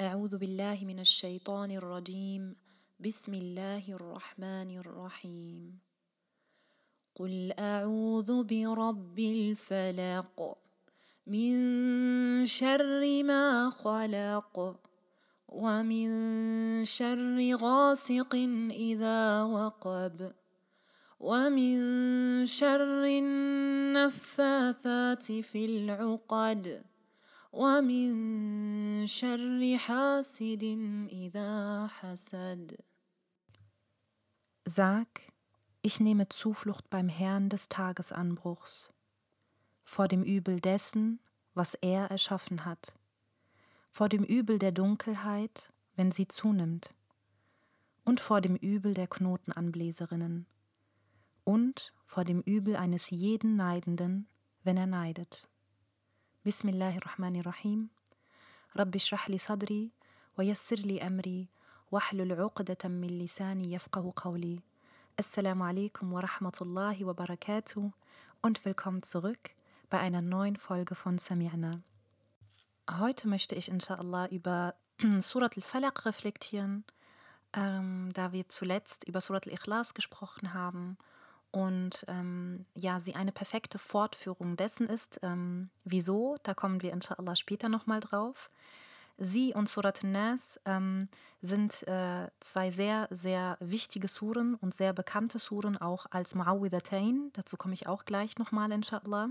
أعوذ بالله من الشيطان الرجيم. بسم الله الرحمن الرحيم. قل أعوذ برب الفلق. من شر ما خلق. ومن شر غاسق إذا وقب. ومن شر النفاثات في العقد. ومن شر حاسد إذا حسد Sag, ich nehme Zuflucht beim Herrn des Tagesanbruchs, vor dem Übel dessen, was er erschaffen hat, vor dem Übel der Dunkelheit, wenn sie zunimmt, und vor dem Übel der Knotenanbläserinnen, und vor dem Übel eines jeden Neidenden, wenn er neidet. بسم الله الرحمن الرحيم رب اشرح لي صدري ويسر لي أمري واحلل عقدة من لساني يفقه قولي alaikum wa rahmatullahi wa barakatuh und willkommen zurück bei einer neuen Folge von Sami'na. Heute möchte ich inshallah über Surat al-Falaq reflektieren, ähm, da wir zuletzt über Surat al-Ikhlas gesprochen haben und ähm, ja, sie eine perfekte Fortführung dessen ist. Ähm, wieso? Da kommen wir inshallah später nochmal drauf. Sie und Surat Nas ähm, sind äh, zwei sehr, sehr wichtige Suren und sehr bekannte Suren auch als Mu'awwidhatain. Dazu komme ich auch gleich nochmal, inshallah.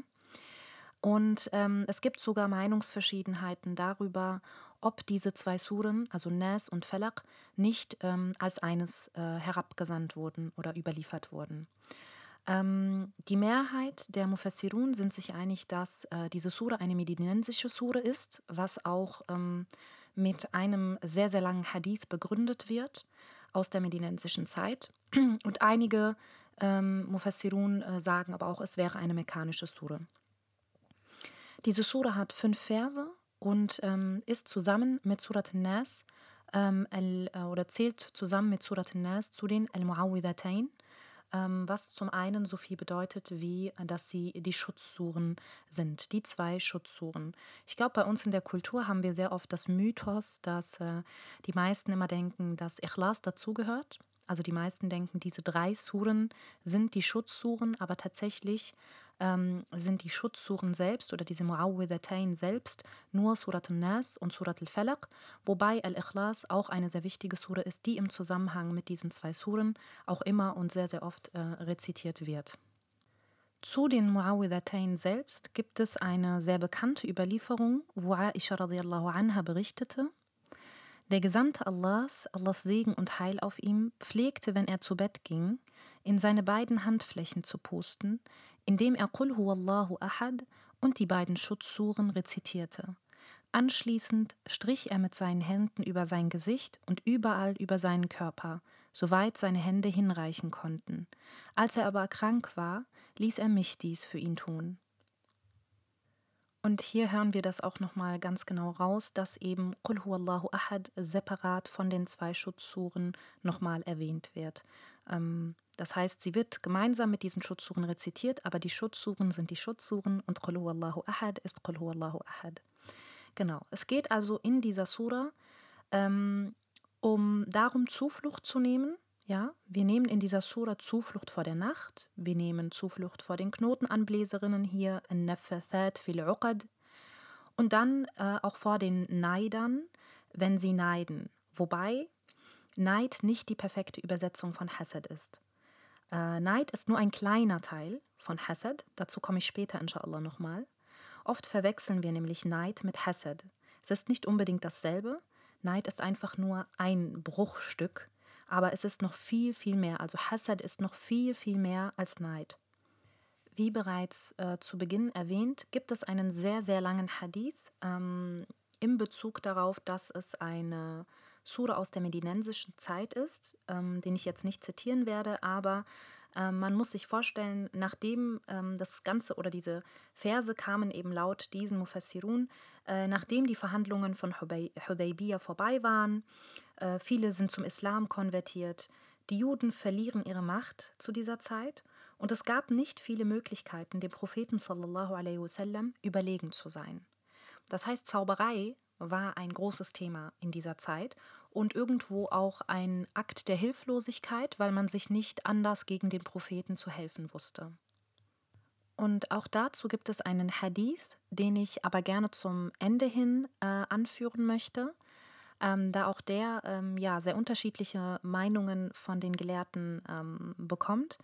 Und ähm, es gibt sogar Meinungsverschiedenheiten darüber, ob diese zwei Suren, also Nas und Falaq, nicht ähm, als eines äh, herabgesandt wurden oder überliefert wurden. Ähm, die Mehrheit der Mufassirun sind sich einig, dass äh, diese Sure eine medinensische Sure ist, was auch ähm, mit einem sehr, sehr langen Hadith begründet wird aus der medinensischen Zeit. Und einige ähm, Mufassirun äh, sagen aber auch, es wäre eine mekanische Sure. Diese Sure hat fünf Verse und ähm, ist zusammen mit Surat Nas ähm, äh, oder zählt zusammen mit Surat Nas zu den Al-Mu'awwidhatain ähm, was zum einen so viel bedeutet, wie dass sie die Schutzsuren sind, die zwei Schutzsuren. Ich glaube, bei uns in der Kultur haben wir sehr oft das Mythos, dass äh, die meisten immer denken, dass Ikhlas dazugehört. Also die meisten denken, diese drei Suren sind die Schutzsuren, aber tatsächlich ähm, sind die Schutzsuren selbst oder diese Mu'awwidhatain selbst nur Surat al-Nas und Surat al-Falaq, wobei Al-Ikhlas auch eine sehr wichtige Sure ist, die im Zusammenhang mit diesen zwei Suren auch immer und sehr, sehr oft äh, rezitiert wird. Zu den Mu'awwidhatain selbst gibt es eine sehr bekannte Überlieferung, wo Aisha radiallahu anha berichtete, der Gesandte Allahs, Allahs Segen und Heil auf ihm, pflegte, wenn er zu Bett ging, in seine beiden Handflächen zu pusten, indem er Qul huwallahu ahad und die beiden Schutzsuren rezitierte. Anschließend strich er mit seinen Händen über sein Gesicht und überall über seinen Körper, soweit seine Hände hinreichen konnten. Als er aber krank war, ließ er mich dies für ihn tun. Und hier hören wir das auch nochmal ganz genau raus, dass eben Qul huwallahu ahad separat von den zwei Schutzsuren nochmal erwähnt wird. Ähm, das heißt, sie wird gemeinsam mit diesen Schutzsuren rezitiert, aber die Schutzsuren sind die Schutzsuren und Qul huwallahu ahad ist Qul huwallahu ahad. Genau, es geht also in dieser Sura ähm, um darum, Zuflucht zu nehmen ja, wir nehmen in dieser Sura Zuflucht vor der Nacht, wir nehmen Zuflucht vor den Knotenanbläserinnen hier, Nafathat fil Uqad, und dann äh, auch vor den Neidern, wenn sie neiden. Wobei Neid nicht die perfekte Übersetzung von Hasad ist. Äh, Neid ist nur ein kleiner Teil von Hasad, dazu komme ich später inshallah nochmal. Oft verwechseln wir nämlich Neid mit Hasad. Es ist nicht unbedingt dasselbe. Neid ist einfach nur ein Bruchstück aber es ist noch viel, viel mehr. Also Hassad ist noch viel, viel mehr als Neid. Wie bereits äh, zu Beginn erwähnt, gibt es einen sehr, sehr langen Hadith ähm, in Bezug darauf, dass es eine Sura aus der medinensischen Zeit ist, ähm, den ich jetzt nicht zitieren werde, aber äh, man muss sich vorstellen, nachdem ähm, das Ganze oder diese Verse kamen eben laut diesen Mufassirun, äh, nachdem die Verhandlungen von Hudaybiyah vorbei waren, äh, viele sind zum Islam konvertiert, die Juden verlieren ihre Macht zu dieser Zeit und es gab nicht viele Möglichkeiten, dem Propheten sallallahu alaihi wasallam überlegen zu sein. Das heißt, Zauberei war ein großes Thema in dieser Zeit und irgendwo auch ein Akt der Hilflosigkeit, weil man sich nicht anders gegen den Propheten zu helfen wusste. Und auch dazu gibt es einen Hadith, den ich aber gerne zum Ende hin äh, anführen möchte, ähm, da auch der ähm, ja, sehr unterschiedliche Meinungen von den Gelehrten ähm, bekommt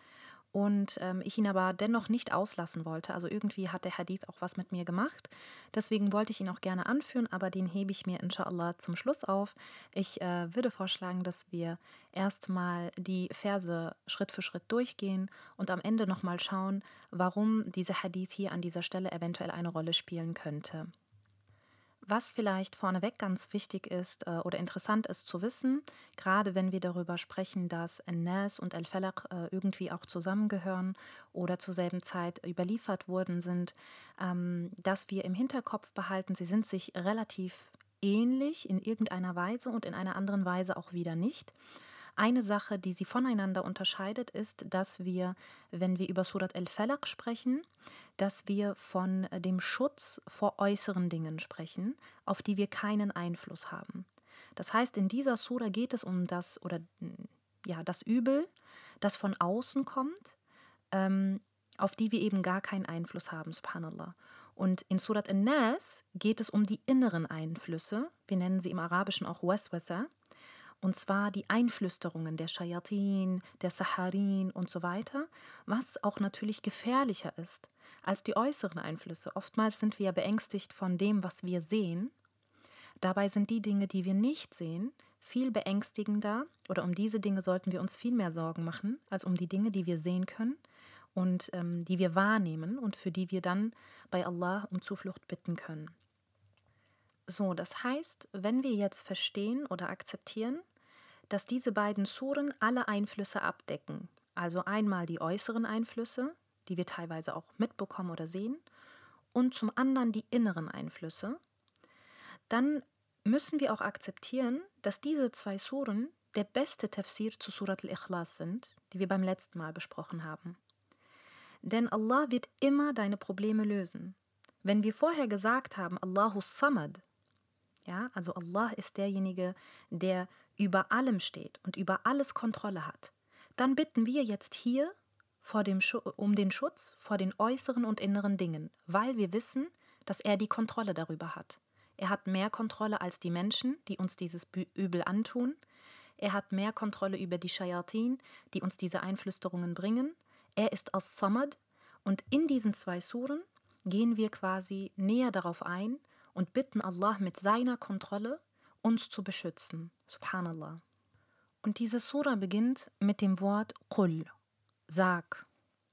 und ähm, ich ihn aber dennoch nicht auslassen wollte. Also irgendwie hat der Hadith auch was mit mir gemacht. Deswegen wollte ich ihn auch gerne anführen, aber den hebe ich mir inshallah zum Schluss auf. Ich äh, würde vorschlagen, dass wir erstmal die Verse Schritt für Schritt durchgehen und am Ende nochmal schauen, warum dieser Hadith hier an dieser Stelle eventuell eine Rolle spielen könnte. Was vielleicht vorneweg ganz wichtig ist äh, oder interessant ist zu wissen, gerade wenn wir darüber sprechen, dass Nas und Al-Falaq äh, irgendwie auch zusammengehören oder zur selben Zeit überliefert worden sind, ähm, dass wir im Hinterkopf behalten, sie sind sich relativ ähnlich in irgendeiner Weise und in einer anderen Weise auch wieder nicht. Eine Sache, die sie voneinander unterscheidet, ist, dass wir, wenn wir über Surat al-Falaq sprechen, dass wir von dem Schutz vor äußeren Dingen sprechen, auf die wir keinen Einfluss haben. Das heißt, in dieser Sura geht es um das oder ja, das Übel, das von außen kommt, ähm, auf die wir eben gar keinen Einfluss haben, subhanallah. Und in Surat An-Nas geht es um die inneren Einflüsse, wir nennen sie im Arabischen auch Waswasa, und zwar die Einflüsterungen der Shayatin, der Saharin und so weiter, was auch natürlich gefährlicher ist als die äußeren Einflüsse. Oftmals sind wir ja beängstigt von dem, was wir sehen. Dabei sind die Dinge, die wir nicht sehen, viel beängstigender oder um diese Dinge sollten wir uns viel mehr Sorgen machen, als um die Dinge, die wir sehen können und ähm, die wir wahrnehmen und für die wir dann bei Allah um Zuflucht bitten können. So, das heißt, wenn wir jetzt verstehen oder akzeptieren, dass diese beiden Suren alle Einflüsse abdecken, also einmal die äußeren Einflüsse, die wir teilweise auch mitbekommen oder sehen, und zum anderen die inneren Einflüsse, dann müssen wir auch akzeptieren, dass diese zwei Suren der beste Tafsir zu Surat al-Ikhlas sind, die wir beim letzten Mal besprochen haben. Denn Allah wird immer deine Probleme lösen. Wenn wir vorher gesagt haben, Allahu Samad, ja, also Allah ist derjenige, der über allem steht und über alles Kontrolle hat. Dann bitten wir jetzt hier um den Schutz vor den äußeren und inneren Dingen, weil wir wissen, dass er die Kontrolle darüber hat. Er hat mehr Kontrolle als die Menschen, die uns dieses Übel antun. Er hat mehr Kontrolle über die Shayatin, die uns diese Einflüsterungen bringen. Er ist als Samad und in diesen zwei Suren gehen wir quasi näher darauf ein, und bitten Allah mit seiner Kontrolle, uns zu beschützen. Subhanallah. Und diese Sura beginnt mit dem Wort Qul, sag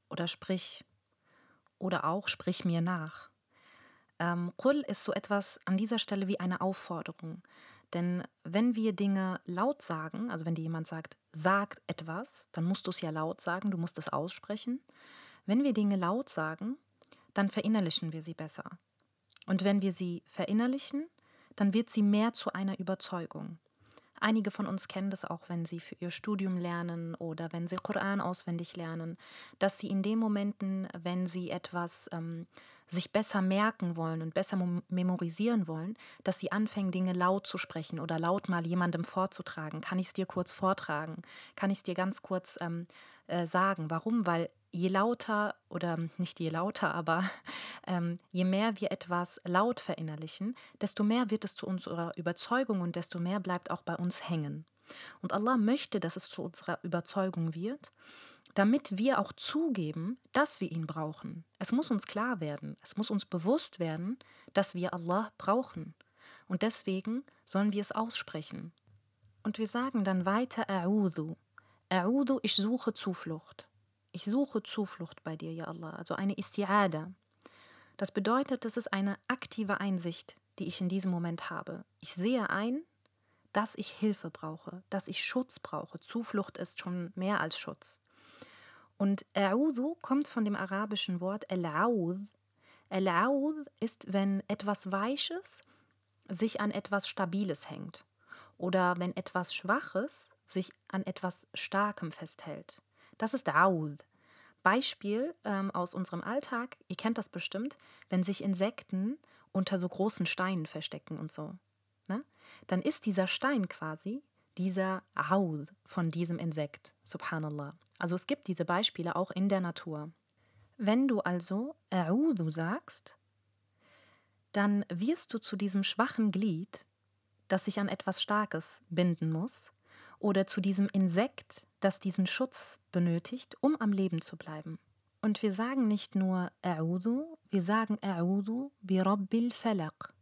oder sprich oder auch sprich mir nach. Ähm, Qul ist so etwas an dieser Stelle wie eine Aufforderung. Denn wenn wir Dinge laut sagen, also wenn dir jemand sagt, sag etwas, dann musst du es ja laut sagen, du musst es aussprechen. Wenn wir Dinge laut sagen, dann verinnerlichen wir sie besser. Und wenn wir sie verinnerlichen, dann wird sie mehr zu einer Überzeugung. Einige von uns kennen das auch, wenn sie für ihr Studium lernen oder wenn sie Koran auswendig lernen, dass sie in den Momenten, wenn sie etwas ähm, sich besser merken wollen und besser memorisieren wollen, dass sie anfangen, Dinge laut zu sprechen oder laut mal jemandem vorzutragen. Kann ich es dir kurz vortragen? Kann ich es dir ganz kurz ähm, äh, sagen? Warum? Weil je lauter oder nicht je lauter, aber ähm, je mehr wir etwas laut verinnerlichen, desto mehr wird es zu unserer Überzeugung und desto mehr bleibt auch bei uns hängen. Und Allah möchte, dass es zu unserer Überzeugung wird, damit wir auch zugeben, dass wir ihn brauchen. Es muss uns klar werden, es muss uns bewusst werden, dass wir Allah brauchen. Und deswegen sollen wir es aussprechen. Und wir sagen dann weiter A'udhu. A'udhu, ich suche Zuflucht. Ich suche Zuflucht bei dir, ja Allah, also eine Istiada. Das bedeutet, das ist eine aktive Einsicht, die ich in diesem Moment habe. Ich sehe ein, dass ich Hilfe brauche, dass ich Schutz brauche. Zuflucht ist schon mehr als Schutz. Und A'udhu kommt von dem arabischen Wort Al-Audh. Al-Audh ist, wenn etwas Weiches sich an etwas Stabiles hängt oder wenn etwas Schwaches sich an etwas Starkem festhält. Das ist Aud. Beispiel ähm, aus unserem Alltag, ihr kennt das bestimmt, wenn sich Insekten unter so großen Steinen verstecken und so. ne? dann ist dieser Stein quasi dieser Aud von diesem Insekt, subhanallah. Also es gibt diese Beispiele auch in der Natur. Wenn du also A'udhu sagst, dann wirst du zu diesem schwachen Glied, das sich an etwas Starkes binden muss, oder zu diesem Insekt, das diesen Schutz benötigt, um am Leben zu bleiben. Und wir sagen nicht nur A'udhu, wir sagen A'udhu bi Rabbil Falaq.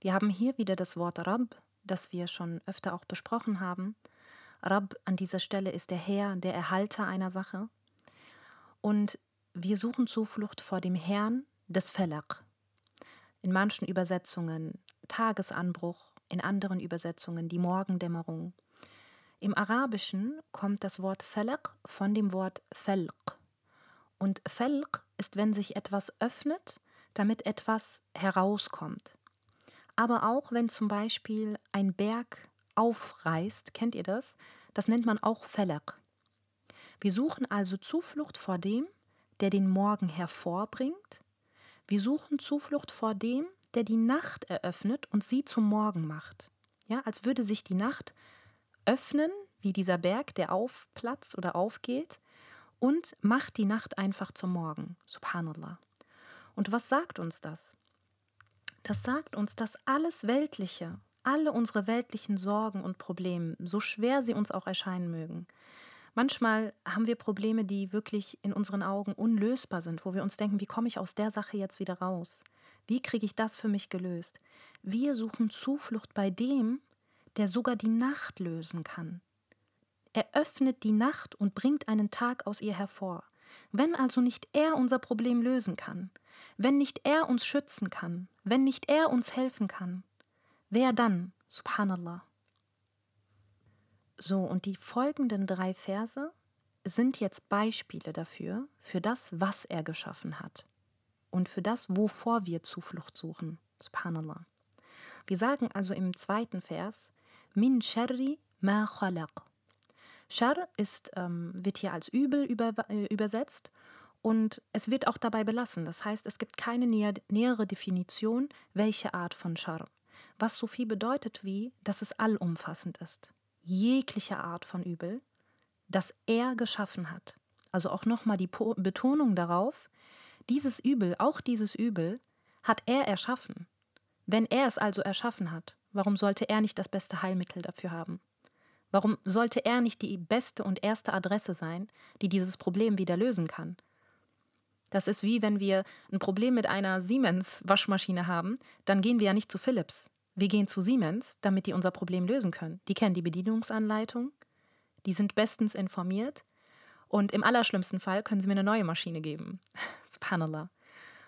Wir haben hier wieder das Wort Rabb, das wir schon öfter auch besprochen haben. Rabb an dieser Stelle ist der Herr, der Erhalter einer Sache. Und wir suchen Zuflucht vor dem Herrn des Falaq. In manchen Übersetzungen Tagesanbruch, in anderen Übersetzungen die Morgendämmerung. Im Arabischen kommt das Wort Falaq von dem Wort Falq. Und Falq ist, wenn sich etwas öffnet, damit etwas herauskommt. Aber auch wenn zum Beispiel ein Berg aufreißt, kennt ihr das? Das nennt man auch Falaq. Wir suchen also Zuflucht vor dem, der den Morgen hervorbringt. Wir suchen Zuflucht vor dem, der die Nacht eröffnet und sie zum Morgen macht. Ja, als würde sich die Nacht öffnen, wie dieser Berg, der aufplatzt oder aufgeht, und macht die Nacht einfach zum Morgen. Subhanallah. Und was sagt uns das? Das sagt uns, dass alles Weltliche, alle unsere weltlichen Sorgen und Probleme, so schwer sie uns auch erscheinen mögen, manchmal haben wir Probleme, die wirklich in unseren Augen unlösbar sind, wo wir uns denken, wie komme ich aus der Sache jetzt wieder raus? Wie kriege ich das für mich gelöst? Wir suchen Zuflucht bei dem, der sogar die Nacht lösen kann. Er öffnet die Nacht und bringt einen Tag aus ihr hervor. Wenn also nicht er unser Problem lösen kann, wenn nicht er uns schützen kann, wenn nicht er uns helfen kann, wer dann? Subhanallah. So, und die folgenden drei Verse sind jetzt Beispiele dafür, für das, was er geschaffen hat und für das, wovor wir Zuflucht suchen. Subhanallah. Wir sagen also im zweiten Vers, Min sharri ma khalaq. Shar ist, ähm, wird hier als Übel über, äh, übersetzt und es wird auch dabei belassen. Das heißt, es gibt keine näher, nähere Definition, welche Art von Shar. Was so viel bedeutet wie, dass es allumfassend ist. Jegliche Art von Übel, das er geschaffen hat. Also auch nochmal die po Betonung darauf, dieses Übel, auch dieses Übel, hat er erschaffen. Wenn er es also erschaffen hat, warum sollte er nicht das beste Heilmittel dafür haben? Warum sollte er nicht die beste und erste Adresse sein, die dieses Problem wieder lösen kann? Das ist wie wenn wir ein Problem mit einer Siemens-Waschmaschine haben, dann gehen wir ja nicht zu Philips. Wir gehen zu Siemens, damit die unser Problem lösen können. Die kennen die Bedienungsanleitung, die sind bestens informiert und im allerschlimmsten Fall können sie mir eine neue Maschine geben. Subhanallah.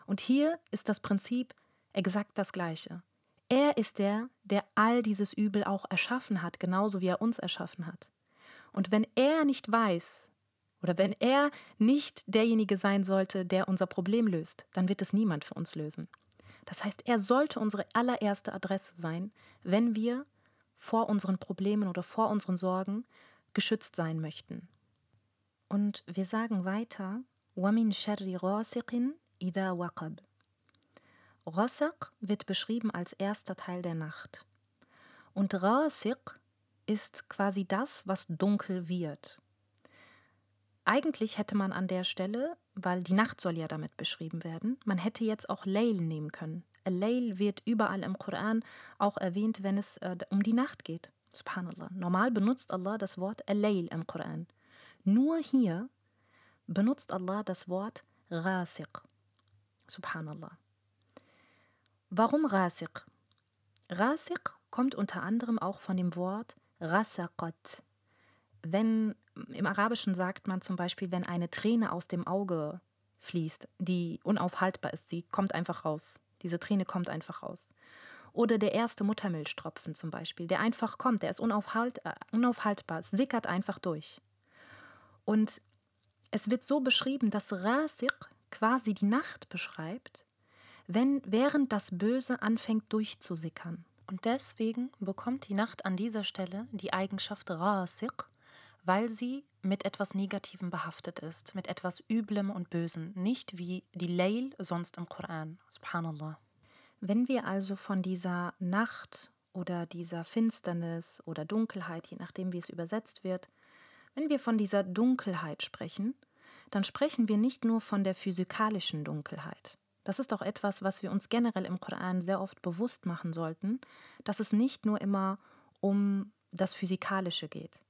Und hier ist das Prinzip exakt das gleiche. Er ist der, der all dieses Übel auch erschaffen hat, genauso wie er uns erschaffen hat. Und wenn er nicht weiß, oder wenn er nicht derjenige sein sollte, der unser Problem löst, dann wird es niemand für uns lösen. Das heißt, er sollte unsere allererste Adresse sein, wenn wir vor unseren Problemen oder vor unseren Sorgen geschützt sein möchten. Und wir sagen weiter, وَمِن شَرِّ غَاسِقٍ إِذَا وَقَبْ Rossaq wird beschrieben als erster Teil der Nacht. Und Rasiq ist quasi das, was dunkel wird. Eigentlich hätte man an der Stelle, weil die Nacht soll ja damit beschrieben werden, man hätte jetzt auch Layl nehmen können. Layl wird überall im Koran auch erwähnt, wenn es äh, um die Nacht geht. Subhanallah. Normal benutzt Allah das Wort Layl im Koran. Nur hier benutzt Allah das Wort Rasiq. Subhanallah. Warum Rasiq? Rasiq kommt unter anderem auch von dem Wort Rasaqat. Wenn im Arabischen sagt man zum Beispiel, wenn eine Träne aus dem Auge fließt, die unaufhaltbar ist, sie kommt einfach raus. Diese Träne kommt einfach raus. Oder der erste Muttermilchtropfen zum Beispiel, der einfach kommt, der ist unaufhalt, äh, unaufhaltbar, es sickert einfach durch. Und es wird so beschrieben, dass Rasiq quasi die Nacht beschreibt, wenn während das Böse anfängt durchzusickern. Und deswegen bekommt die Nacht an dieser Stelle die Eigenschaft Rasiq, weil sie mit etwas Negativem behaftet ist, mit etwas Üblem und Bösen, nicht wie die Layl sonst im Koran. Subhanallah. Wenn wir also von dieser Nacht oder dieser Finsternis oder Dunkelheit, je nachdem wie es übersetzt wird, wenn wir von dieser Dunkelheit sprechen, dann sprechen wir nicht nur von der physikalischen Dunkelheit. Das ist auch etwas, was wir uns generell im Koran sehr oft bewusst machen sollten, dass es nicht nur immer um das Physikalische geht.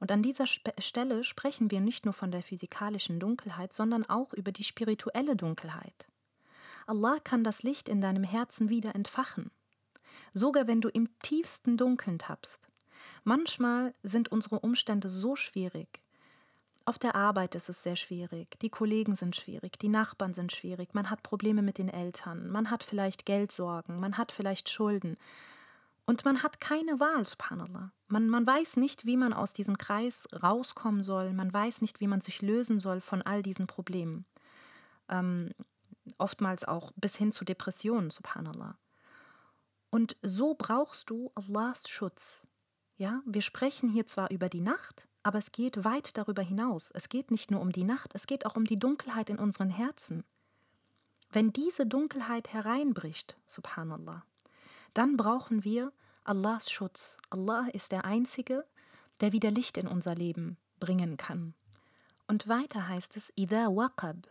Und an dieser Spe Stelle sprechen wir nicht nur von der physikalischen Dunkelheit, sondern auch über die spirituelle Dunkelheit. Allah kann das Licht in deinem Herzen wieder entfachen, sogar wenn du im tiefsten Dunkeln tappst. Manchmal sind unsere Umstände so schwierig. Auf der Arbeit ist es sehr schwierig, die Kollegen sind schwierig, die Nachbarn sind schwierig, man hat Probleme mit den Eltern, man hat vielleicht Geldsorgen, man hat vielleicht Schulden. Und man hat keine Wahl, subhanallah. Man, man weiß nicht, wie man aus diesem Kreis rauskommen soll, man weiß nicht, wie man sich lösen soll von all diesen Problemen. Ähm, oftmals auch bis hin zu Depressionen, subhanallah. Und so brauchst du Allahs Schutz. Ja, wir sprechen hier zwar über die Nacht, aber es geht weit darüber hinaus. Es geht nicht nur um die Nacht, es geht auch um die Dunkelheit in unseren Herzen. Wenn diese Dunkelheit hereinbricht, subhanallah, dann brauchen wir Allahs Schutz. Allah ist der Einzige, der wieder Licht in unser Leben bringen kann. Und weiter heißt es, Ida waqab.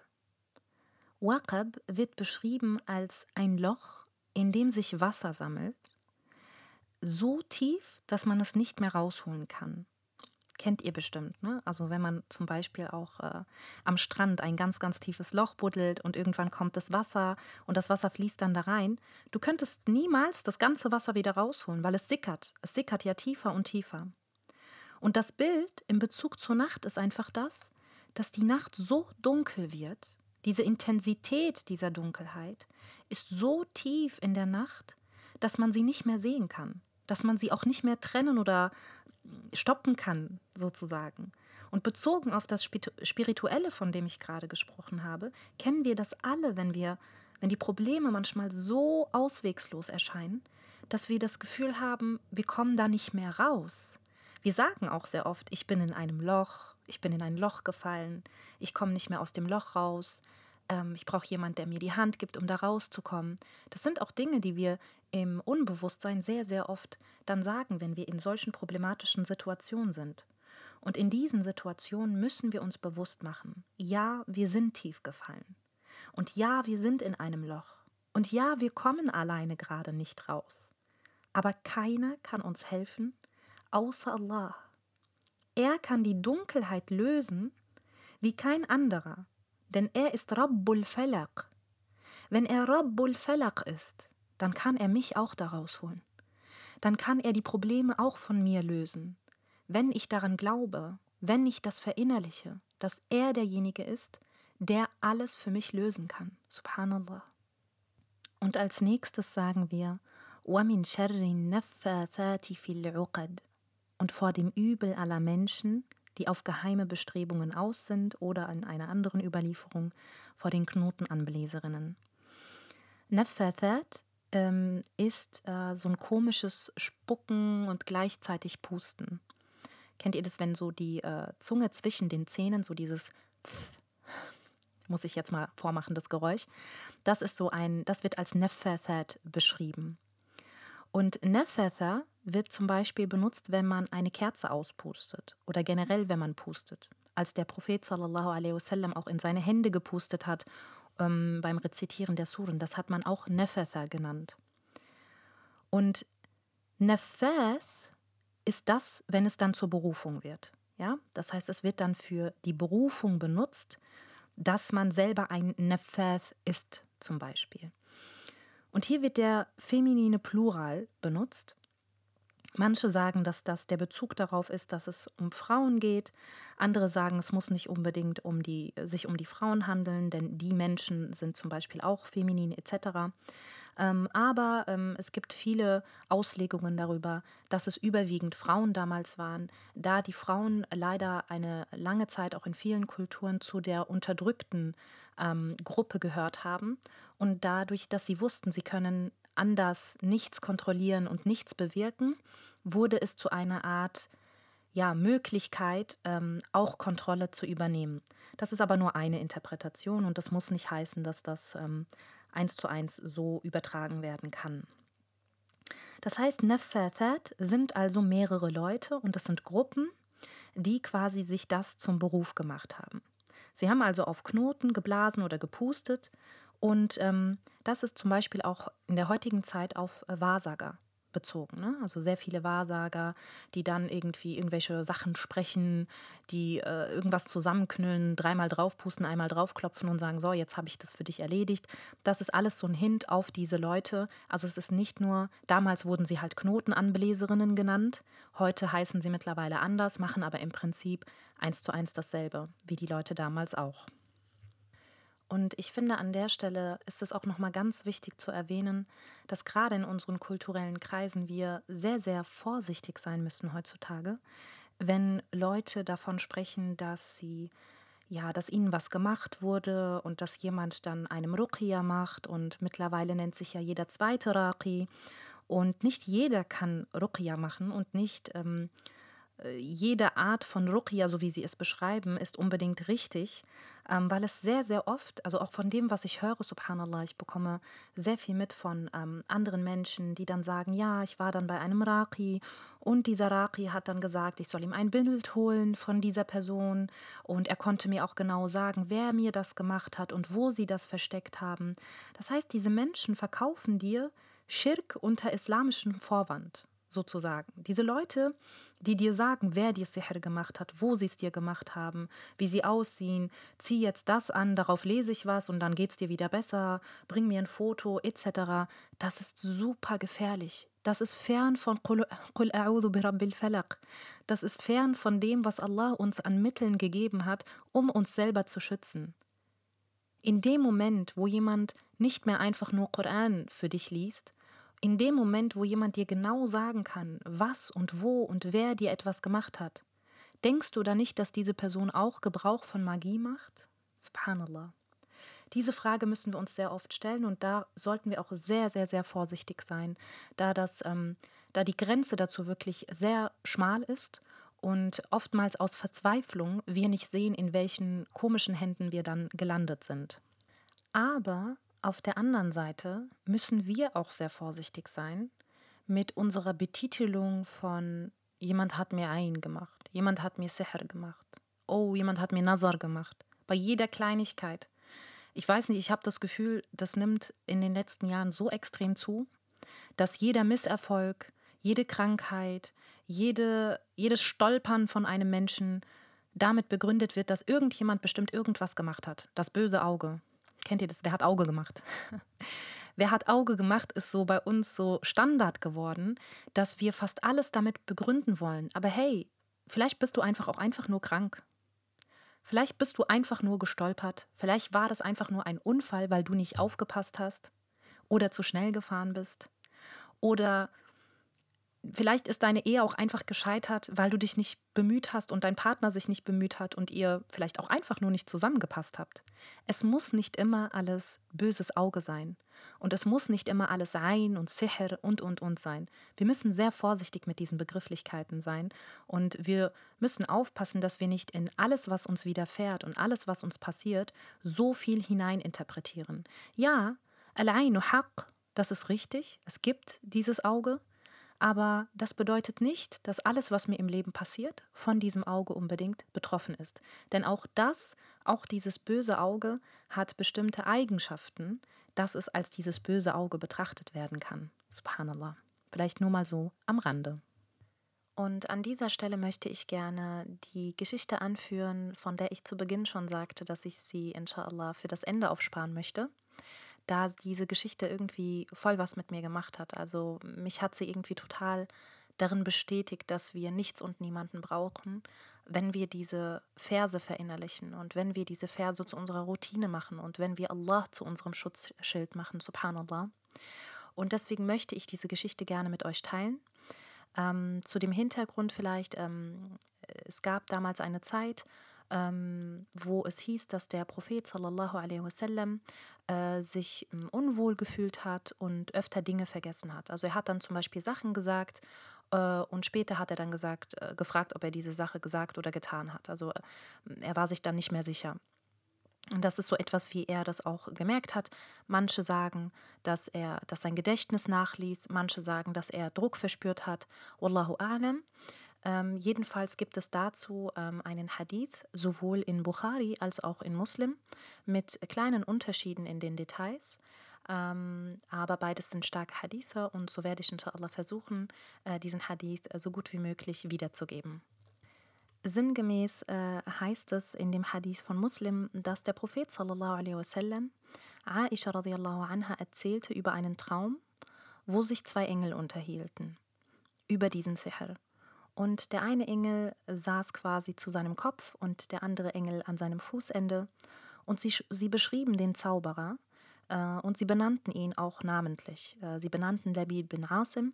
Waqab wird beschrieben als ein Loch, in dem sich Wasser sammelt so tief, dass man es nicht mehr rausholen kann. Kennt ihr bestimmt, ne? Also wenn man zum Beispiel auch äh, am Strand ein ganz, ganz tiefes Loch buddelt und irgendwann kommt das Wasser und das Wasser fließt dann da rein. Du könntest niemals das ganze Wasser wieder rausholen, weil es sickert. Es sickert ja tiefer und tiefer. Und das Bild in Bezug zur Nacht ist einfach das, dass die Nacht so dunkel wird, diese Intensität dieser Dunkelheit ist so tief in der Nacht, dass man sie nicht mehr sehen kann dass man sie auch nicht mehr trennen oder stoppen kann, sozusagen. Und bezogen auf das Spirituelle, von dem ich gerade gesprochen habe, kennen wir das alle, wenn wir, wenn die Probleme manchmal so auswegslos erscheinen, dass wir das Gefühl haben, wir kommen da nicht mehr raus. Wir sagen auch sehr oft, ich bin in einem Loch, ich bin in ein Loch gefallen, ich komme nicht mehr aus dem Loch raus, ähm, ich brauche jemanden, der mir die Hand gibt, um da rauszukommen. Das sind auch Dinge, die wir im Unbewusstsein sehr, sehr oft dann sagen, wenn wir in solchen problematischen Situationen sind. Und in diesen Situationen müssen wir uns bewusst machen, ja, wir sind tief gefallen. Und ja, wir sind in einem Loch. Und ja, wir kommen alleine gerade nicht raus. Aber keiner kann uns helfen, außer Allah. Er kann die Dunkelheit lösen wie kein anderer, denn er ist Rabbul Falaq. Wenn er Rabbul Falaq ist, dann kann er mich auch daraus holen. Dann kann er die Probleme auch von mir lösen. Wenn ich daran glaube, wenn ich das verinnerliche, dass er derjenige ist, der alles für mich lösen kann. Subhanallah. Und als nächstes sagen wir, und vor dem Übel aller Menschen, die auf geheime Bestrebungen aus sind oder in einer anderen Überlieferung vor den Knotenanbläserinnen. Naffathat ähm, ist äh, so ein komisches Spucken und gleichzeitig Pusten. Kennt ihr das, wenn so die äh, Zunge zwischen den Zähnen, so dieses Pf, muss ich jetzt mal vormachen, das Geräusch. Das ist so ein, das wird als Neffathat beschrieben. Und Neffatha wird zum Beispiel benutzt, wenn man eine Kerze auspustet oder generell, wenn man pustet. Als der Prophet sallallahu wasallam auch in seine Hände gepustet hat ähm, beim Rezitieren der Suren, das hat man auch Nefatha genannt. Und Nefath ist das, wenn es dann zur Berufung wird. Ja? Das heißt, es wird dann für die Berufung benutzt, dass man selber ein Nefath ist, zum Beispiel. Und hier wird der feminine Plural benutzt. Manche sagen, dass das der Bezug darauf ist, dass es um Frauen geht. Andere sagen, es muss nicht unbedingt um die, sich um die Frauen handeln, denn die Menschen sind zum Beispiel auch feminin etc. Ähm, aber ähm, es gibt viele Auslegungen darüber, dass es überwiegend Frauen damals waren, da die Frauen leider eine lange Zeit auch in vielen Kulturen zu der unterdrückten ähm, Gruppe gehört haben. Und dadurch, dass sie wussten, sie können anders nichts kontrollieren und nichts bewirken, wurde es zu einer Art ja, Möglichkeit, ähm, auch Kontrolle zu übernehmen. Das ist aber nur eine Interpretation und das muss nicht heißen, dass das ähm, eins zu eins so übertragen werden kann. Das heißt, Naffathat sind also mehrere Leute und es sind Gruppen, die quasi sich das zum Beruf gemacht haben. Sie haben also auf Knoten geblasen oder gepustet und ähm, das ist zum Beispiel auch in der heutigen Zeit auf Wahrsager bezogen. Ne? Also sehr viele Wahrsager, die dann irgendwie irgendwelche Sachen sprechen, die äh, irgendwas zusammenknüllen, dreimal draufpusten, einmal draufklopfen und sagen, so, jetzt habe ich das für dich erledigt. Das ist alles so ein Hint auf diese Leute. Also es ist nicht nur, damals wurden sie halt Knotenanbläserinnen genannt, heute heißen sie mittlerweile anders, machen aber im Prinzip eins zu eins dasselbe, wie die Leute damals auch. Und ich finde, an der Stelle ist es auch nochmal ganz wichtig zu erwähnen, dass gerade in unseren kulturellen Kreisen wir sehr, sehr vorsichtig sein müssen heutzutage, wenn Leute davon sprechen, dass sie ja, dass ihnen was gemacht wurde und dass jemand dann einem Ruqya macht und mittlerweile nennt sich ja jeder zweite Raqi. Und nicht jeder kann Ruqya machen und nicht ähm, äh, jede Art von Ruqya, so wie Sie es beschreiben, ist unbedingt richtig, ähm, weil es sehr, sehr oft, also auch von dem, was ich höre, subhanallah, ich bekomme sehr viel mit von ähm, anderen Menschen, die dann sagen, ja, ich war dann bei einem Raqi und dieser Raqi hat dann gesagt, ich soll ihm ein Bild holen von dieser Person und er konnte mir auch genau sagen, wer mir das gemacht hat und wo sie das versteckt haben. Das heißt, diese Menschen verkaufen dir Schirk unter islamischem Vorwand sozusagen. Diese Leute, die dir sagen, wer dir Sihr gemacht hat, wo sie es dir gemacht haben, wie sie aussehen, zieh jetzt das an, darauf lese ich was und dann geht es dir wieder besser, bring mir ein Foto etc. Das ist super gefährlich. Das ist fern von Qul a'udhu bi rabbil falaq. Das ist fern von dem, was Allah uns an Mitteln gegeben hat, um uns selber zu schützen. In dem Moment, wo jemand nicht mehr einfach nur Koran für dich liest, in dem Moment, wo jemand dir genau sagen kann, was und wo und wer dir etwas gemacht hat, denkst du da nicht, dass diese Person auch Gebrauch von Magie macht? Subhanallah. Diese Frage müssen wir uns sehr oft stellen und da sollten wir auch sehr, sehr, sehr vorsichtig sein, da, das, ähm, da die Grenze dazu wirklich sehr schmal ist und oftmals aus Verzweiflung wir nicht sehen, in welchen komischen Händen wir dann gelandet sind. Aber auf der anderen Seite müssen wir auch sehr vorsichtig sein mit unserer Betitelung von jemand hat mir ein gemacht, jemand hat mir Sihr gemacht, oh, jemand hat mir Nazar gemacht. Bei jeder Kleinigkeit. Ich weiß nicht, ich habe das Gefühl, das nimmt in den letzten Jahren so extrem zu, dass jeder Misserfolg, jede Krankheit, jede, jedes Stolpern von einem Menschen damit begründet wird, dass irgendjemand bestimmt irgendwas gemacht hat. Das böse Auge, Kennt ihr das? Wer hat Auge gemacht? Wer hat Auge gemacht, ist so bei uns so Standard geworden, dass wir fast alles damit begründen wollen. Aber hey, vielleicht bist du einfach auch einfach nur krank. Vielleicht bist du einfach nur gestolpert. Vielleicht war das einfach nur ein Unfall, weil du nicht aufgepasst hast oder zu schnell gefahren bist. Oder Vielleicht ist deine Ehe auch einfach gescheitert, weil du dich nicht bemüht hast und dein Partner sich nicht bemüht hat und ihr vielleicht auch einfach nur nicht zusammengepasst habt. Es muss nicht immer alles böses Auge sein. Und es muss nicht immer alles sein und Sicher und, und, und sein. Wir müssen sehr vorsichtig mit diesen Begrifflichkeiten sein. Und wir müssen aufpassen, dass wir nicht in alles, was uns widerfährt und alles, was uns passiert, so viel hineininterpretieren. Ja, Haq, das ist richtig. Es gibt dieses Auge. Aber das bedeutet nicht, dass alles, was mir im Leben passiert, von diesem Auge unbedingt betroffen ist. Denn auch das, auch dieses böse Auge hat bestimmte Eigenschaften, dass es als dieses böse Auge betrachtet werden kann. Subhanallah. Vielleicht nur mal so am Rande. Und an dieser Stelle möchte ich gerne die Geschichte anführen, von der ich zu Beginn schon sagte, dass ich sie inshallah für das Ende aufsparen möchte da diese Geschichte irgendwie voll was mit mir gemacht hat. Also mich hat sie irgendwie total darin bestätigt, dass wir nichts und niemanden brauchen, wenn wir diese Verse verinnerlichen und wenn wir diese Verse zu unserer Routine machen und wenn wir Allah zu unserem Schutzschild machen, subhanallah. Und deswegen möchte ich diese Geschichte gerne mit euch teilen. Ähm, zu dem Hintergrund vielleicht, ähm, es gab damals eine Zeit, ähm, wo es hieß, dass der Prophet sallallahu alaihi wasallam äh, sich ähm, unwohl gefühlt hat und öfter Dinge vergessen hat. Also er hat dann zum Beispiel Sachen gesagt äh, und später hat er dann gesagt, äh, gefragt, ob er diese Sache gesagt oder getan hat. Also äh, er war sich dann nicht mehr sicher. Und das ist so etwas, wie er das auch gemerkt hat. Manche sagen, dass er, dass sein Gedächtnis nachließ. Manche sagen, dass er Druck verspürt hat. Wallahu a'lam. Ähm, jedenfalls gibt es dazu ähm, einen Hadith, sowohl in Bukhari als auch in Muslim, mit kleinen Unterschieden in den Details. Ähm, aber beides sind starke Hadithe und so werde ich inshallah versuchen, äh, diesen Hadith äh, so gut wie möglich wiederzugeben. Sinngemäß äh, heißt es in dem Hadith von Muslim, dass der Prophet wasallam Aisha radiallahu anha erzählte über einen Traum, wo sich zwei Engel unterhielten über diesen Sihr. Und der eine Engel saß quasi zu seinem Kopf und der andere Engel an seinem Fußende. Und sie, sie beschrieben den Zauberer äh, und sie benannten ihn auch namentlich. Äh, sie benannten Labid bin Asim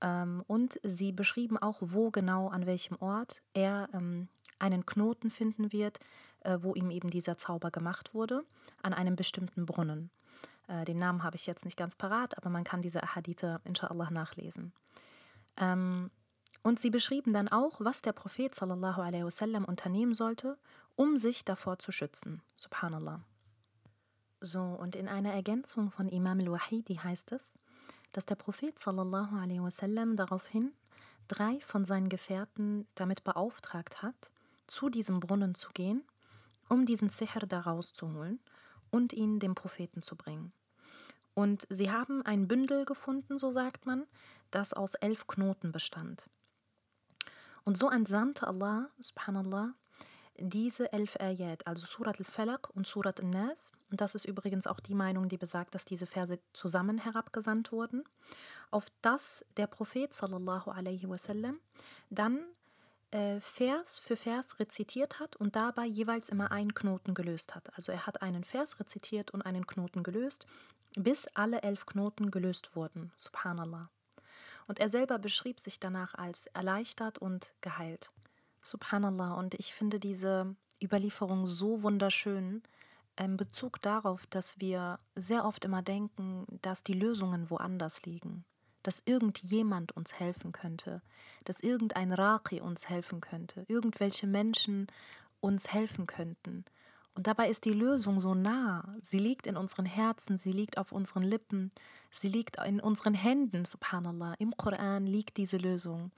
ähm, und sie beschrieben auch, wo genau, an welchem Ort er ähm, einen Knoten finden wird, äh, wo ihm eben dieser Zauber gemacht wurde, an einem bestimmten Brunnen. Äh, den Namen habe ich jetzt nicht ganz parat, aber man kann diese Hadithe inshallah nachlesen. Ähm, und sie beschrieben dann auch, was der Prophet sallallahu alaihi wasallam unternehmen sollte, um sich davor zu schützen. Subhanallah. So, und in einer Ergänzung von Imam al-Wahidi heißt es, dass der Prophet sallallahu alaihi wasallam daraufhin drei von seinen Gefährten damit beauftragt hat, zu diesem Brunnen zu gehen, um diesen Sihr da rauszuholen und ihn dem Propheten zu bringen. Und sie haben ein Bündel gefunden, so sagt man, das aus elf Knoten bestand. Und so entsandte Allah, subhanallah, diese elf Ayat, also Surat al-Falaq und Surat al-Nas, und das ist übrigens auch die Meinung, die besagt, dass diese Verse zusammen herabgesandt wurden, auf das der Prophet sallallahu alaihi wasallam dann äh, Vers für Vers rezitiert hat und dabei jeweils immer einen Knoten gelöst hat. Also er hat einen Vers rezitiert und einen Knoten gelöst, bis alle elf Knoten gelöst wurden. Subhanallah. Und er selber beschrieb sich danach als erleichtert und geheilt. Subhanallah. Und ich finde diese Überlieferung so wunderschön in Bezug darauf, dass wir sehr oft immer denken, dass die Lösungen woanders liegen, dass irgendjemand uns helfen könnte, dass irgendein Raqi uns helfen könnte, irgendwelche Menschen uns helfen könnten. Und dabei ist die Lösung so nah. Sie liegt in unseren Herzen, sie liegt auf unseren Lippen, sie liegt in unseren Händen, subhanallah. Im Koran liegt diese Lösung.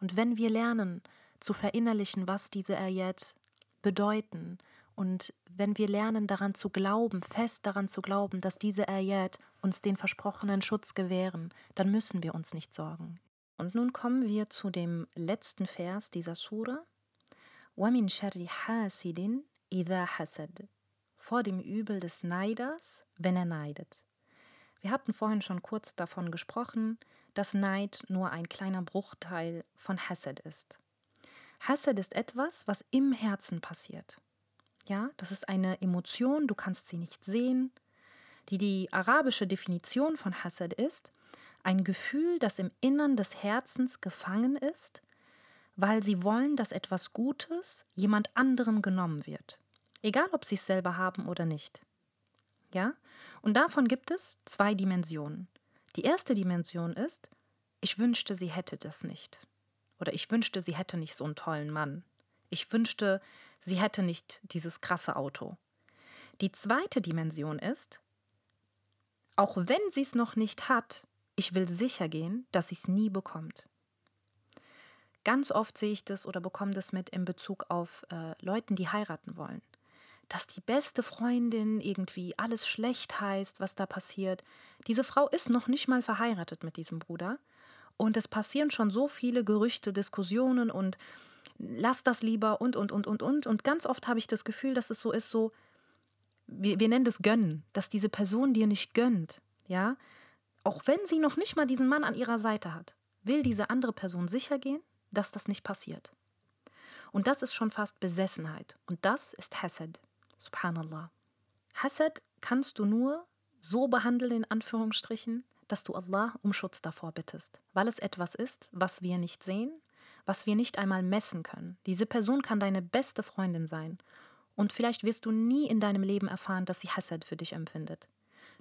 Und wenn wir lernen zu verinnerlichen, was diese Ayat bedeuten, und wenn wir lernen daran zu glauben, fest daran zu glauben, dass diese Ayat uns den versprochenen Schutz gewähren, dann müssen wir uns nicht sorgen. Und nun kommen wir zu dem letzten Vers dieser Sura. وَمِن شَرِّ حَاسِدٍ Ida Hasad, vor dem Übel des Neiders, wenn er neidet. Wir hatten vorhin schon kurz davon gesprochen, dass Neid nur ein kleiner Bruchteil von Hasad ist. Hasad ist etwas, was im Herzen passiert. Ja, das ist eine Emotion, du kannst sie nicht sehen. Die die arabische Definition von Hasad ist, ein Gefühl, das im Innern des Herzens gefangen ist weil sie wollen, dass etwas Gutes jemand anderem genommen wird. Egal, ob sie es selber haben oder nicht. Ja? Und davon gibt es zwei Dimensionen. Die erste Dimension ist, ich wünschte, sie hätte das nicht. Oder ich wünschte, sie hätte nicht so einen tollen Mann. Ich wünschte, sie hätte nicht dieses krasse Auto. Die zweite Dimension ist, auch wenn sie es noch nicht hat, ich will sicher gehen, dass sie es nie bekommt. Ganz oft sehe ich das oder bekomme das mit in Bezug auf äh, Leuten, die heiraten wollen. Dass die beste Freundin irgendwie alles schlecht heißt, was da passiert. Diese Frau ist noch nicht mal verheiratet mit diesem Bruder. Und es passieren schon so viele Gerüchte, Diskussionen und lass das lieber und, und, und, und, und. Und ganz oft habe ich das Gefühl, dass es so ist, so, wir, wir nennen das Gönnen, dass diese Person dir nicht gönnt, ja. Auch wenn sie noch nicht mal diesen Mann an ihrer Seite hat, will diese andere Person sicher gehen, dass das nicht passiert. Und das ist schon fast Besessenheit. Und das ist Hasad. Subhanallah. Hasad kannst du nur so behandeln, in Anführungsstrichen, dass du Allah um Schutz davor bittest, weil es etwas ist, was wir nicht sehen, was wir nicht einmal messen können. Diese Person kann deine beste Freundin sein und vielleicht wirst du nie in deinem Leben erfahren, dass sie Hasad für dich empfindet.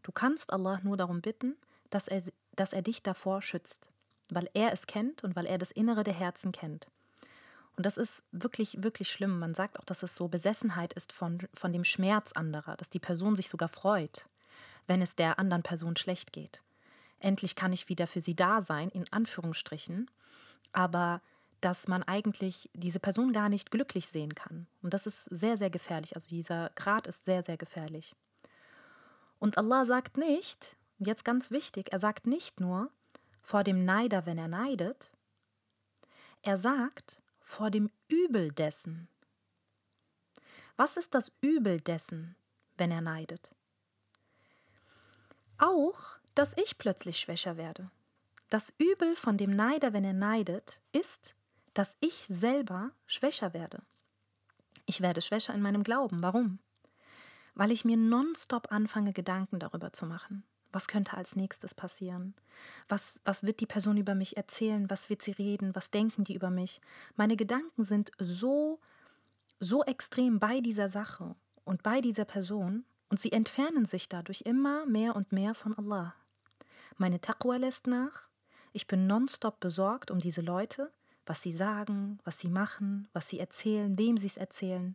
Du kannst Allah nur darum bitten, dass er, dass er dich davor schützt weil er es kennt und weil er das Innere der Herzen kennt. Und das ist wirklich, wirklich schlimm. Man sagt auch, dass es so Besessenheit ist von, von dem Schmerz anderer, dass die Person sich sogar freut, wenn es der anderen Person schlecht geht. Endlich kann ich wieder für sie da sein, in Anführungsstrichen, aber dass man eigentlich diese Person gar nicht glücklich sehen kann. Und das ist sehr, sehr gefährlich. Also dieser Grad ist sehr, sehr gefährlich. Und Allah sagt nicht, jetzt ganz wichtig, er sagt nicht nur vor dem Neider, wenn er neidet, er sagt vor dem Übel dessen. Was ist das Übel dessen, wenn er neidet? Auch, dass ich plötzlich schwächer werde. Das Übel von dem Neider, wenn er neidet, ist, dass ich selber schwächer werde. Ich werde schwächer in meinem Glauben. Warum? Weil ich mir nonstop anfange, Gedanken darüber zu machen. Was könnte als nächstes passieren? Was, was wird die Person über mich erzählen? Was wird sie reden? Was denken die über mich? Meine Gedanken sind so, so extrem bei dieser Sache und bei dieser Person und sie entfernen sich dadurch immer mehr und mehr von Allah. Meine Taqwa lässt nach. Ich bin nonstop besorgt um diese Leute, was sie sagen, was sie machen, was sie erzählen, wem sie es erzählen.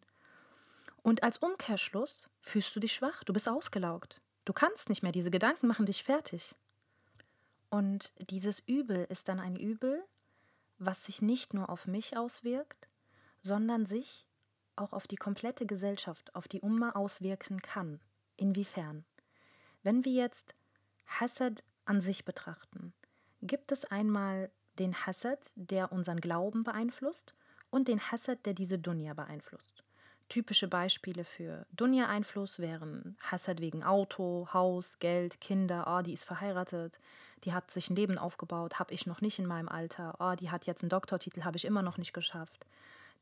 Und als Umkehrschluss fühlst du dich schwach, du bist ausgelaugt. Du kannst nicht mehr, diese Gedanken machen dich fertig. Und dieses Übel ist dann ein Übel, was sich nicht nur auf mich auswirkt, sondern sich auch auf die komplette Gesellschaft, auf die Umma auswirken kann. Inwiefern? Wenn wir jetzt Hassad an sich betrachten, gibt es einmal den Hassad, der unseren Glauben beeinflusst, und den Hassad, der diese Dunja beeinflusst. Typische Beispiele für Dunja-Einfluss wären Hassad wegen Auto, Haus, Geld, Kinder, oh, die ist verheiratet, die hat sich ein Leben aufgebaut, habe ich noch nicht in meinem Alter, oh, die hat jetzt einen Doktortitel, habe ich immer noch nicht geschafft.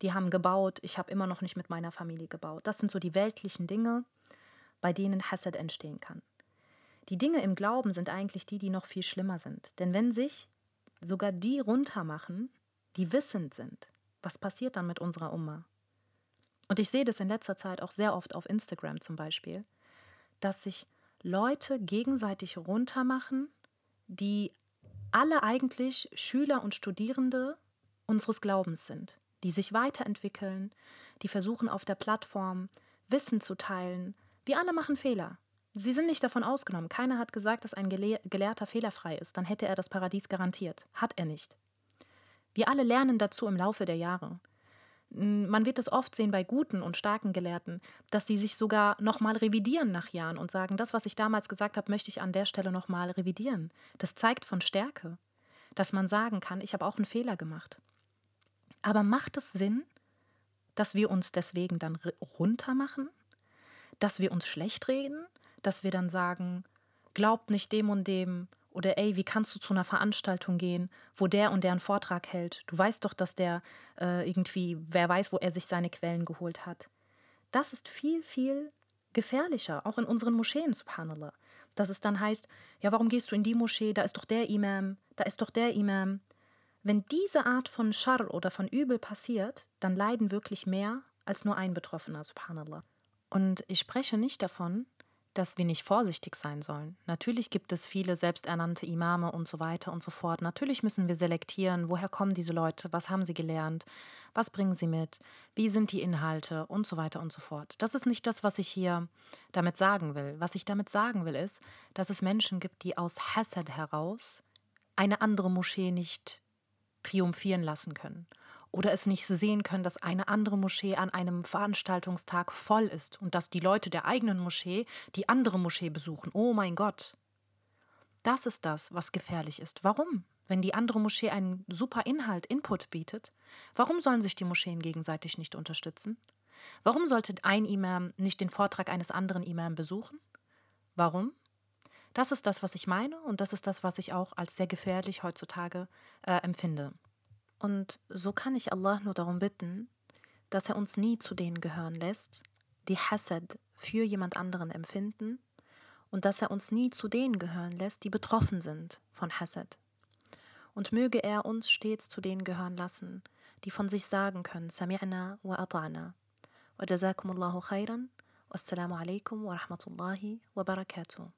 Die haben gebaut, ich habe immer noch nicht mit meiner Familie gebaut. Das sind so die weltlichen Dinge, bei denen Hassad entstehen kann. Die Dinge im Glauben sind eigentlich die, die noch viel schlimmer sind. Denn wenn sich sogar die runtermachen, die wissend sind, was passiert dann mit unserer Umma? Und ich sehe das in letzter Zeit auch sehr oft auf Instagram zum Beispiel, dass sich Leute gegenseitig runtermachen, die alle eigentlich Schüler und Studierende unseres Glaubens sind, die sich weiterentwickeln, die versuchen auf der Plattform Wissen zu teilen. Wir alle machen Fehler. Sie sind nicht davon ausgenommen. Keiner hat gesagt, dass ein Gelehrter fehlerfrei ist. Dann hätte er das Paradies garantiert. Hat er nicht. Wir alle lernen dazu im Laufe der Jahre. Man wird es oft sehen bei guten und starken Gelehrten, dass sie sich sogar nochmal revidieren nach Jahren und sagen, das, was ich damals gesagt habe, möchte ich an der Stelle nochmal revidieren. Das zeigt von Stärke, dass man sagen kann, ich habe auch einen Fehler gemacht. Aber macht es Sinn, dass wir uns deswegen dann runtermachen? Dass wir uns schlecht reden? Dass wir dann sagen, glaubt nicht dem und dem oder ey, wie kannst du zu einer Veranstaltung gehen, wo der und der einen Vortrag hält? Du weißt doch, dass der äh, irgendwie, wer weiß, wo er sich seine Quellen geholt hat. Das ist viel, viel gefährlicher, auch in unseren Moscheen, subhanallah. Dass es dann heißt, ja, warum gehst du in die Moschee? Da ist doch der Imam, da ist doch der Imam. Wenn diese Art von Schar oder von Übel passiert, dann leiden wirklich mehr als nur ein Betroffener, subhanallah. Und ich spreche nicht davon, dass wir nicht vorsichtig sein sollen. Natürlich gibt es viele selbsternannte Imame und so weiter und so fort. Natürlich müssen wir selektieren, woher kommen diese Leute, was haben sie gelernt, was bringen sie mit, wie sind die Inhalte und so weiter und so fort. Das ist nicht das, was ich hier damit sagen will. Was ich damit sagen will, ist, dass es Menschen gibt, die aus Hassad heraus eine andere Moschee nicht triumphieren lassen können oder es nicht sehen können, dass eine andere Moschee an einem Veranstaltungstag voll ist und dass die Leute der eigenen Moschee die andere Moschee besuchen. Oh mein Gott. Das ist das, was gefährlich ist. Warum? Wenn die andere Moschee einen super Inhalt, Input bietet, warum sollen sich die Moscheen gegenseitig nicht unterstützen? Warum sollte ein Imam nicht den Vortrag eines anderen Imam besuchen? Warum? Das ist das, was ich meine und das ist das, was ich auch als sehr gefährlich heutzutage äh, empfinde. Und so kann ich Allah nur darum bitten, dass er uns nie zu denen gehören lässt, die Hassad für jemand anderen empfinden und dass er uns nie zu denen gehören lässt, die betroffen sind von Hassad. Und möge er uns stets zu denen gehören lassen, die von sich sagen können, Sami'na wa ata'na. Wa jazakumullahu khairan. Wassalamu alaikum wa rahmatullahi wa barakatuh.